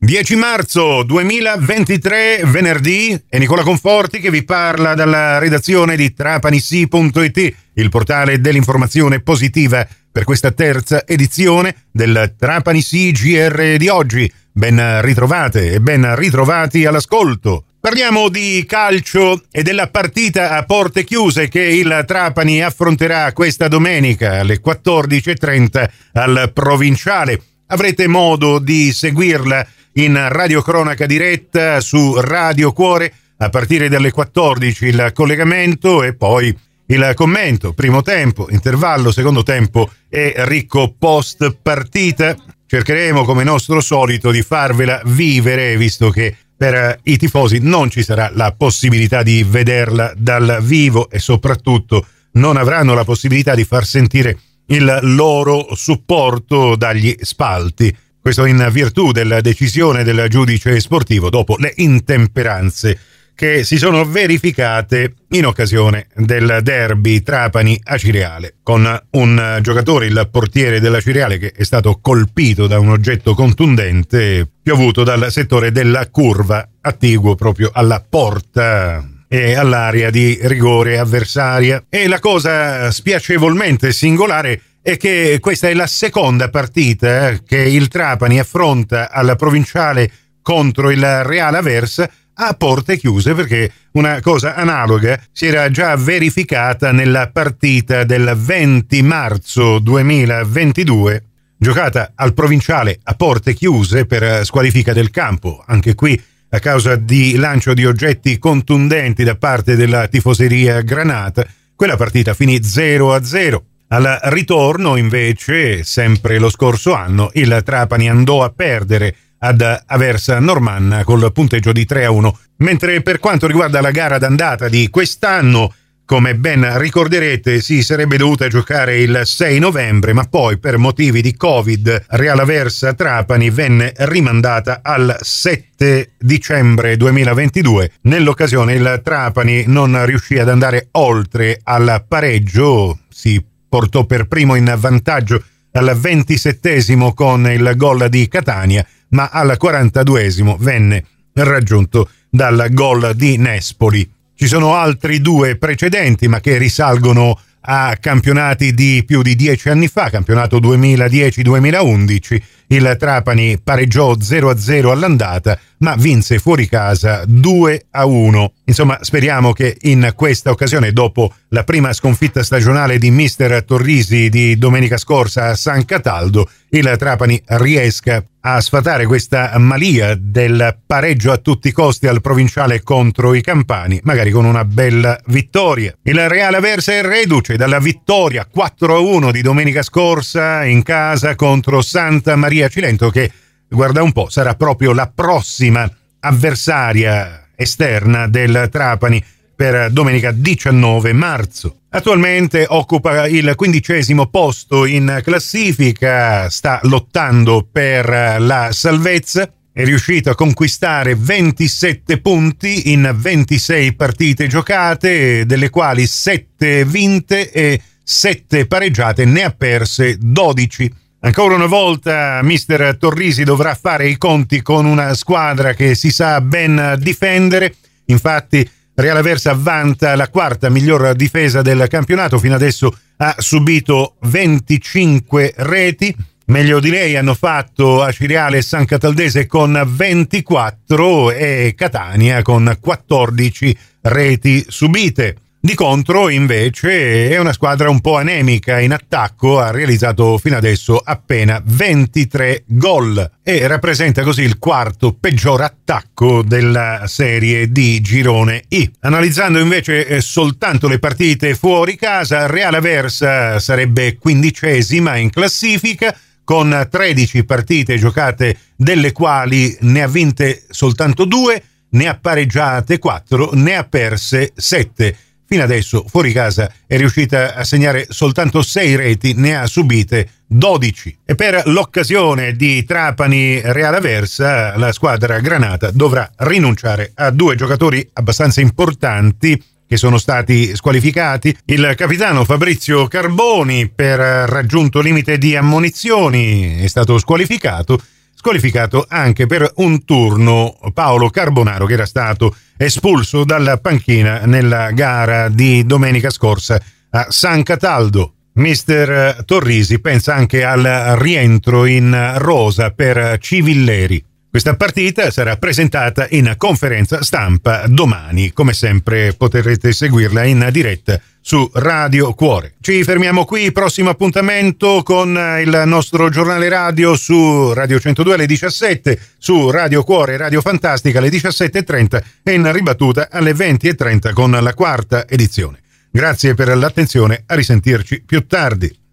10 marzo 2023, venerdì, è Nicola Conforti che vi parla dalla redazione di trapanisi.it, il portale dell'informazione positiva per questa terza edizione del Trapanisi GR di oggi. Ben ritrovate e ben ritrovati all'ascolto. Parliamo di calcio e della partita a porte chiuse che il Trapani affronterà questa domenica alle 14.30 al Provinciale. Avrete modo di seguirla in radiocronaca diretta su Radio Cuore a partire dalle 14 il collegamento e poi il commento, primo tempo, intervallo, secondo tempo e ricco post partita. Cercheremo come nostro solito di farvela vivere visto che per i tifosi non ci sarà la possibilità di vederla dal vivo e soprattutto non avranno la possibilità di far sentire il loro supporto dagli spalti. Questo in virtù della decisione del giudice sportivo dopo le intemperanze che si sono verificate in occasione del derby Trapani-Acireale, con un giocatore, il portiere della Cireale, che è stato colpito da un oggetto contundente piovuto dal settore della curva, attiguo proprio alla porta e all'area di rigore avversaria. E la cosa spiacevolmente singolare è che questa è la seconda partita eh, che il Trapani affronta alla provinciale contro il Real Aversa a porte chiuse perché una cosa analoga si era già verificata nella partita del 20 marzo 2022 giocata al provinciale a porte chiuse per squalifica del campo. Anche qui a causa di lancio di oggetti contundenti da parte della tifoseria granata quella partita finì 0 a 0 al ritorno, invece, sempre lo scorso anno, il Trapani andò a perdere ad Aversa Normanna col punteggio di 3 a 1, mentre per quanto riguarda la gara d'andata di quest'anno, come ben ricorderete, si sarebbe dovuta giocare il 6 novembre, ma poi per motivi di Covid Real Aversa Trapani venne rimandata al 7 dicembre 2022. Nell'occasione il Trapani non riuscì ad andare oltre al pareggio, si portò per primo in vantaggio al ventisettesimo con il gol di Catania, ma al 42esimo venne raggiunto dal gol di Nespoli. Ci sono altri due precedenti, ma che risalgono a campionati di più di dieci anni fa, campionato 2010-2011. Il Trapani pareggiò 0-0 all'andata, ma vinse fuori casa 2-1. Insomma, speriamo che in questa occasione, dopo la prima sconfitta stagionale di Mister Torrisi di domenica scorsa a San Cataldo, il Trapani riesca a sfatare questa malia del pareggio a tutti i costi al provinciale contro i campani, magari con una bella vittoria. Il Reale Aversa è reduce dalla vittoria 4-1 di domenica scorsa in casa contro Santa Maria Cilento che, guarda un po', sarà proprio la prossima avversaria esterna del Trapani per domenica 19 marzo. Attualmente occupa il quindicesimo posto in classifica, sta lottando per la salvezza, è riuscito a conquistare 27 punti in 26 partite giocate, delle quali 7 vinte e 7 pareggiate, ne ha perse 12. Ancora una volta mister Torrisi dovrà fare i conti con una squadra che si sa ben difendere, infatti Real Aversa vanta la quarta miglior difesa del campionato, fino adesso ha subito 25 reti. Meglio di lei hanno fatto Aciriale e San Cataldese con 24 e Catania con 14 reti subite. Di contro, invece, è una squadra un po' anemica in attacco, ha realizzato fino adesso appena 23 gol e rappresenta così il quarto peggior attacco della serie di girone I. Analizzando invece eh, soltanto le partite fuori casa, Real Aversa sarebbe quindicesima in classifica con 13 partite giocate, delle quali ne ha vinte soltanto due, ne ha pareggiate 4, ne ha perse 7 Fino adesso fuori casa è riuscita a segnare soltanto 6 reti, ne ha subite 12. E per l'occasione di Trapani Real Aversa, la squadra granata dovrà rinunciare a due giocatori abbastanza importanti che sono stati squalificati. Il capitano Fabrizio Carboni per raggiunto limite di ammonizioni è stato squalificato squalificato anche per un turno Paolo Carbonaro che era stato espulso dalla panchina nella gara di domenica scorsa a San Cataldo. Mister Torrisi pensa anche al rientro in rosa per Civilleri. Questa partita sarà presentata in conferenza stampa domani, come sempre potrete seguirla in diretta su Radio Cuore. Ci fermiamo qui, prossimo appuntamento con il nostro giornale radio su Radio 102 alle 17, su Radio Cuore Radio Fantastica alle 17.30 e in ribattuta alle 20.30 con la quarta edizione. Grazie per l'attenzione, a risentirci più tardi.